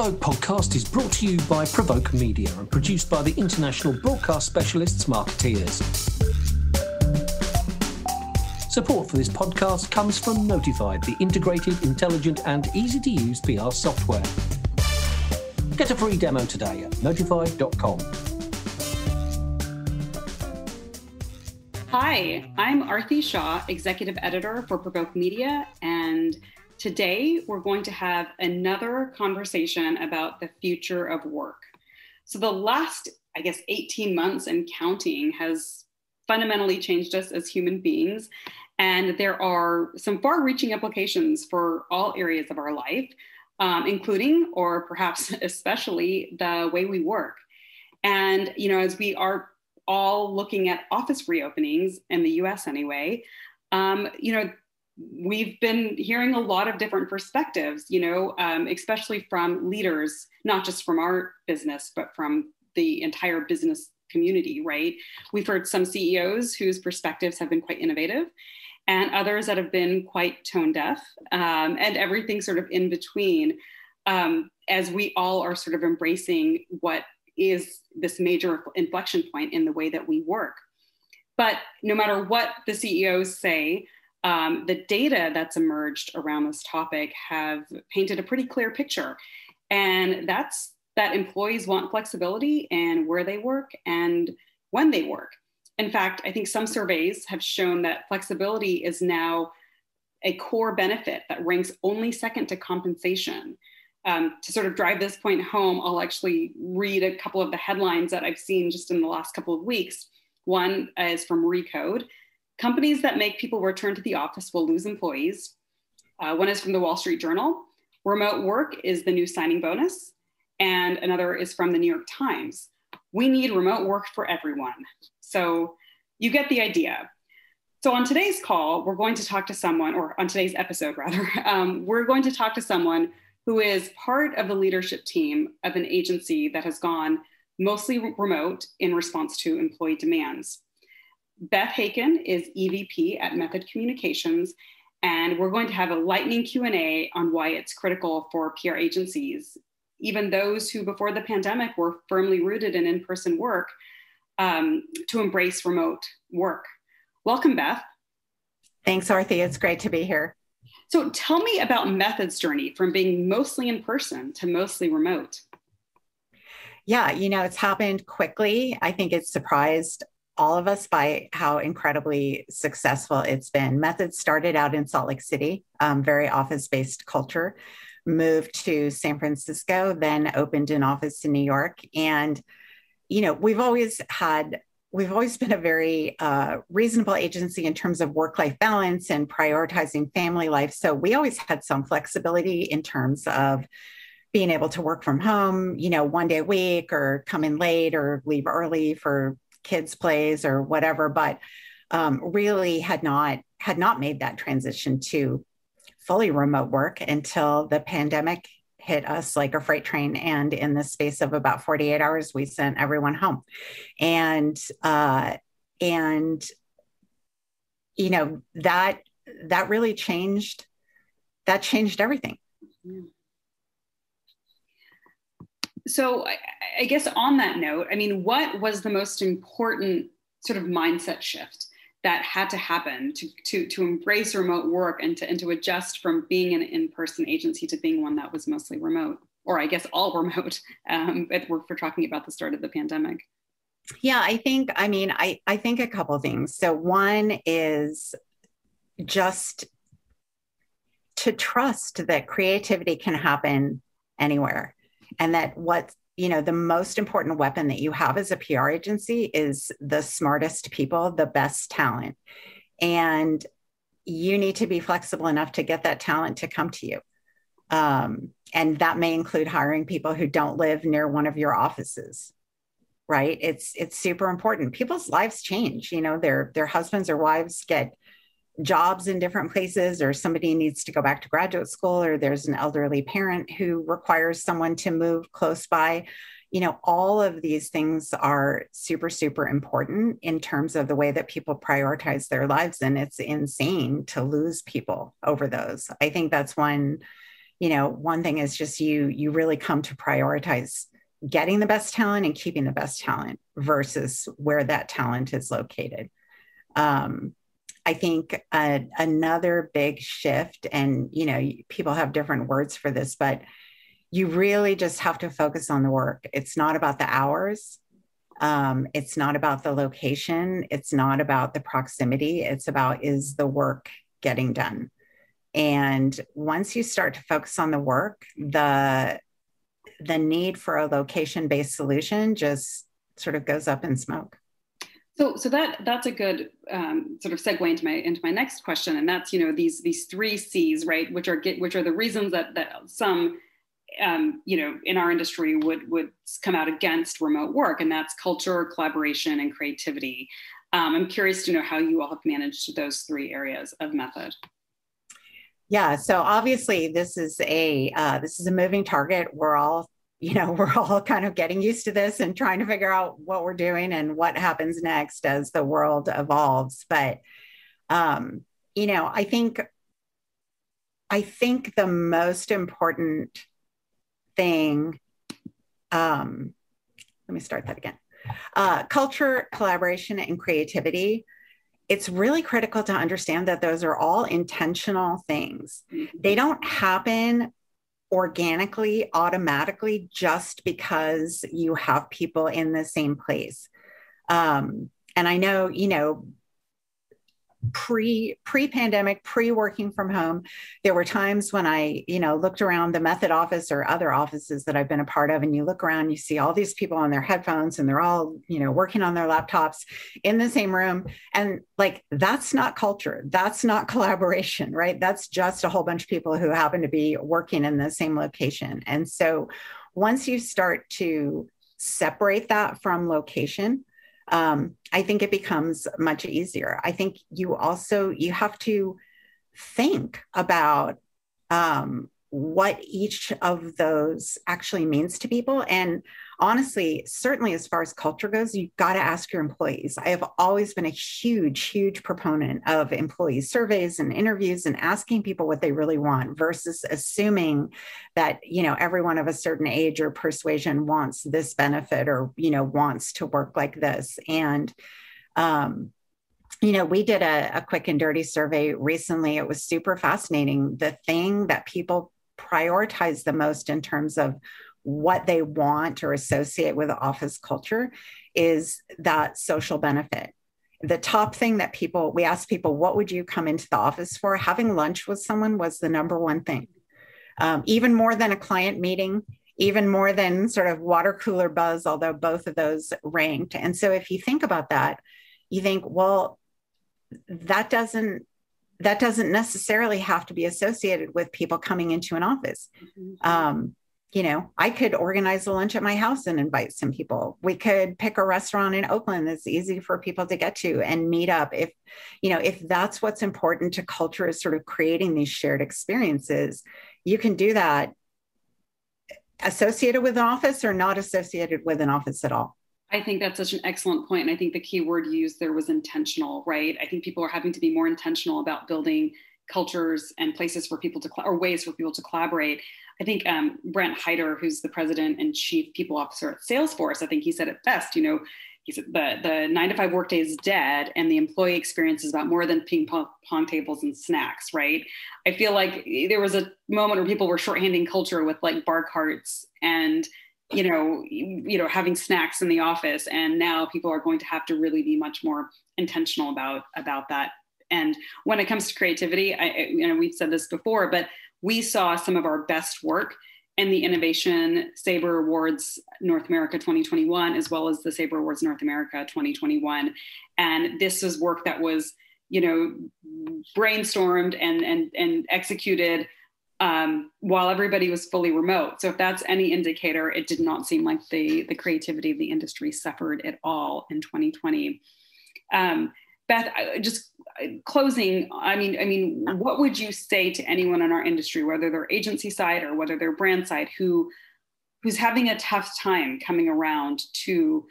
Provoke podcast is brought to you by Provoke Media and produced by the international broadcast specialists Markettiers. Support for this podcast comes from Notified, the integrated, intelligent, and easy to use PR software. Get a free demo today at notified.com. Hi, I'm Aarti Shah, Executive Editor for Provoke Media, and Today, we're going to have another conversation about the future of work. So, the last, I guess, 18 months and counting has fundamentally changed us as human beings. And there are some far reaching implications for all areas of our life, um, including, or perhaps especially, the way we work. And, you know, as we are all looking at office reopenings in the US anyway, um, you know, we've been hearing a lot of different perspectives, you know, um, especially from leaders, not just from our business, but from the entire business community, right? We've heard some CEOs whose perspectives have been quite innovative and others that have been quite tone deaf um, and everything sort of in between um, as we all are sort of embracing what is this major inflection point in the way that we work. But no matter what the CEOs say, um, the data that's emerged around this topic have painted a pretty clear picture. And that's that employees want flexibility and where they work and when they work. In fact, I think some surveys have shown that flexibility is now a core benefit that ranks only second to compensation. Um, to sort of drive this point home, I'll actually read a couple of the headlines that I've seen just in the last couple of weeks. One is from Recode, Companies that make people return to the office will lose employees. Uh, one is from the Wall Street Journal. Remote work is the new signing bonus. And another is from the New York Times. We need remote work for everyone. So you get the idea. So on today's call, we're going to talk to someone, or on today's episode rather, um, we're going to talk to someone who is part of the leadership team of an agency that has gone mostly remote in response to employee demands. Beth Haiken is EVP at Method Communications, and we're going to have a lightning Q&A on why it's critical for PR agencies, even those who before the pandemic were firmly rooted in in-person work, um, to embrace remote work. Welcome, Beth. Thanks, Aarti. It's great to be here. So tell me about Method's journey from being mostly in person to mostly remote. Yeah, you know, it's happened quickly. I think it surprised all of us by how incredibly successful it's been. Method started out in Salt Lake City, um, very office based culture, moved to San Francisco, then opened an office in New York. And, you know, we've always had we've always been a very uh, reasonable agency in terms of work life balance and prioritizing family life. So we always had some flexibility in terms of being able to work from home, you know, one day a week or come in late or leave early for kids plays or whatever but um, really had not had not made that transition to fully remote work until the pandemic hit us like a freight train. And in the space of about 48 hours we sent everyone home. And uh, and you know that that really changed that changed everything. So I, guess on that note, I mean, what was the most important sort of mindset shift that had to happen to, to, to embrace remote work and to, and to adjust from being an in-person agency to being one that was mostly remote, or I guess all remote, um, if we're, we're talking about the start of the pandemic? Yeah, I think, I mean, I, I think a couple things. So one is just to trust that creativity can happen anywhere and that what you know the most important weapon that you have as a pr agency is the smartest people the best talent. And you need to be flexible enough to get that talent to come to you. Um, and that may include hiring people who don't live near one of your offices right? It's it's super important. People's lives change you know their their husbands or wives get jobs in different places or somebody needs to go back to graduate school or there's an elderly parent who requires someone to move close by you know all of these things are super super important in terms of the way that people prioritize their lives and it's insane to lose people over those i think that's one you know, one thing is just you you really come to prioritize getting the best talent and keeping the best talent versus where that talent is located. Um, I think uh, another big shift, and you know, people have different words for this, but you really just have to focus on the work. It's not about the hours. Um, it's not about the location. It's not about the proximity. It's about is the work getting done? And once you start to focus on the work, the the need for a location based solution just sort of goes up in smoke. So, so that that's a good um, sort of segue into my into my next question, and that's you know these these three C's, right? Which are get, which are the reasons that that some um, you know in our industry would would come out against remote work, and that's culture, collaboration, and creativity. Um, I'm curious to know how you all have managed those three areas of method. Yeah, so obviously this is a uh, this is a moving target. We're all you know we're all kind of getting used to this and trying to figure out what we're doing and what happens next as the world evolves but um you know i think i think the most important thing um let me start that again uh, culture collaboration and creativity it's really critical to understand that those are all intentional things. Mm-hmm. They don't happen organically, automatically, just because you have people in the same place. Um, and I know, you know, pre pre pandemic pre working from home there were times when i you know looked around the method office or other offices that i've been a part of and you look around you see all these people on their headphones and they're all you know working on their laptops in the same room. And like that's not culture. That's not collaboration right? That's just a whole bunch of people who happen to be working in the same location. And so once you start to separate that from location um, I think it becomes much easier. I think you also you have to think about um, what each of those actually means to people. And honestly, certainly as far as culture goes, you've got to ask your employees. I have always been a huge, huge proponent of employee surveys and interviews and asking people what they really want versus assuming that, you know, everyone of a certain age or persuasion wants this benefit or, you know, wants to work like this. And um, you know, we did a, a, quick and dirty survey recently. It was super fascinating. The thing that people prioritize the most in terms of what they want or associate with office culture is that social benefit. The top thing that people, we asked people, what would you come into the office for? Having lunch with someone was the number one thing. Um, even more than a client meeting, even more than sort of water cooler buzz, although both of those ranked. And so if you think about that, you think, well, that doesn't that doesn't necessarily have to be associated with people coming into an office. Mm-hmm. Um, you know, I could organize a lunch at my house and invite some people. We could pick a restaurant in Oakland that's easy for people to get to and meet up. If, you know, if that's what's important to culture is sort of creating these shared experiences, you can do that associated with an office or not associated with an office at all. I think that's such an excellent point. And I think the key word used there was intentional, right? I think people are having to be more intentional about building cultures and places for people to, or ways for people to collaborate. I think um, Brent Hyder, who's the president and chief people officer at Salesforce, I think he said it best, you know, he said the, the nine to five workday is dead and the employee experience is about more than ping pong, pong tables and snacks, right? I feel like there was a moment where people were shorthanding culture with like bar carts and you know you know having snacks in the office and now people are going to have to really be much more intentional about about that and when it comes to creativity i you know we've said this before but we saw some of our best work in the innovation sabre awards north america 2021 as well as the sabre awards north america 2021 and this was work that was you know brainstormed and and and executed um, while everybody was fully remote. So if that's any indicator, it did not seem like the, the creativity of the industry suffered at all in 2020. Um, Beth, just closing. I mean, I mean, what would you say to anyone in our industry, whether they're agency side or whether they're brand side, who who's having a tough time coming around to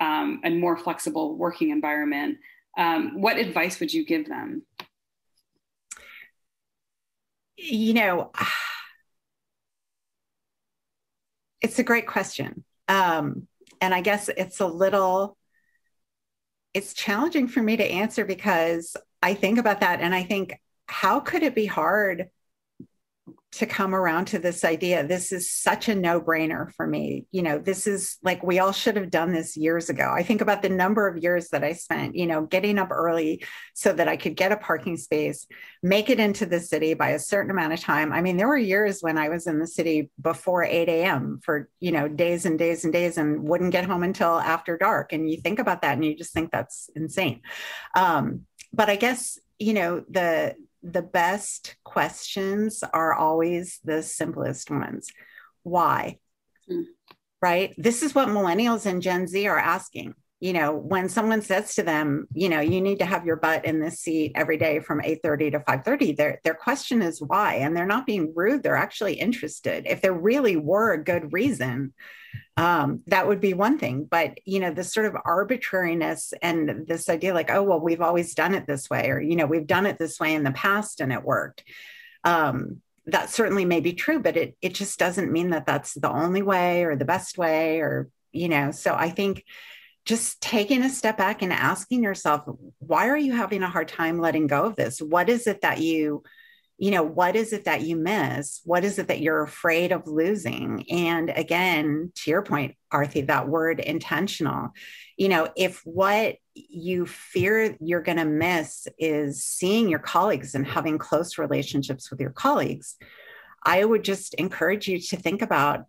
um, a more flexible working environment? Um, what advice would you give them? you know, It's a great question. Um, and I guess it's a little, it's challenging for me to answer because I think about that and I think, how could it be hard to come around to this idea. This is such a no brainer for me. You know, this is like we all should have done this years ago. I think about the number of years that I spent, you know, getting up early so that I could get a parking space, make it into the city by a certain amount of time. I mean, there were years when I was in the city before 8 a.m. for, you know, days and days and days and wouldn't get home until after dark. And you think about that and you just think that's insane. Um, but I guess, you know, the, the best questions are always the simplest ones. Why? Mm. Right? This is what millennials and Gen Z are asking. You know, when someone says to them, you know, you need to have your butt in this seat every day from 8:30 to 5:30, their their question is why? And they're not being rude, they're actually interested. If there really were a good reason, um, that would be one thing. But you know, this sort of arbitrariness and this idea, like, oh well, we've always done it this way, or you know, we've done it this way in the past and it worked. Um, that certainly may be true, but it it just doesn't mean that that's the only way or the best way, or you know. So I think just taking a step back and asking yourself, why are you having a hard time letting go of this? What is it that you you know, what is it that you miss? What is it that you're afraid of losing? And again, to your point, Aarti, that word intentional, you know, if what you fear you're going to miss is seeing your colleagues and having close relationships with your colleagues, I would just encourage you to think about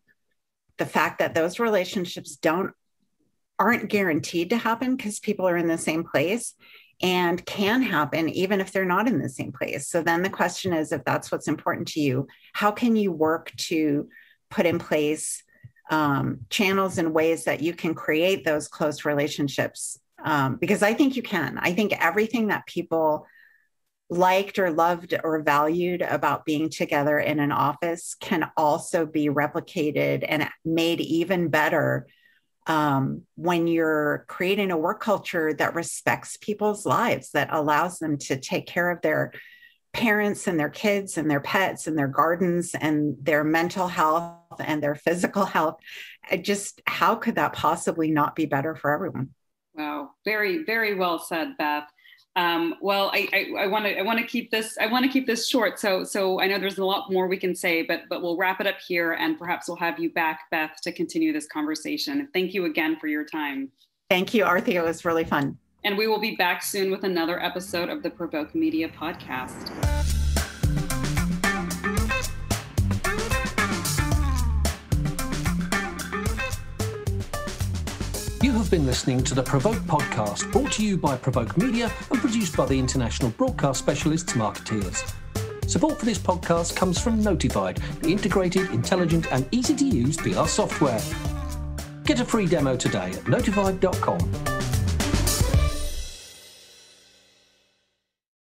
the fact that those relationships don't aren't guaranteed to happen because people are in the same place and can happen even if they're not in the same place. So then the question is if that's what's important to you, how can you work to put in place um, channels and ways that you can create those close relationships? Um, because I think you can. I think everything that people liked or loved or valued about being together in an office can also be replicated and made even better um, when you're creating a work culture that respects people's lives, that allows them to take care of their parents and their kids and their pets and their gardens and their mental health and their physical health. Just how could that possibly not be better for everyone? Wow, very, very well said, Beth. Um, well, I want to I want to keep this I want to keep this short. So so I know there's a lot more we can say, but but we'll wrap it up here, and perhaps we'll have you back, Beth, to continue this conversation. Thank you again for your time. Thank you, Aarti. It was really fun. And we will be back soon with another episode of the Provoke Media podcast. You have been listening to the Provoke podcast, brought to you by Provoke Media and produced by the international broadcast specialists Markettiers. Support for this podcast comes from Notified, the integrated, intelligent, and easy to use PR software. Get a free demo today at notified.com.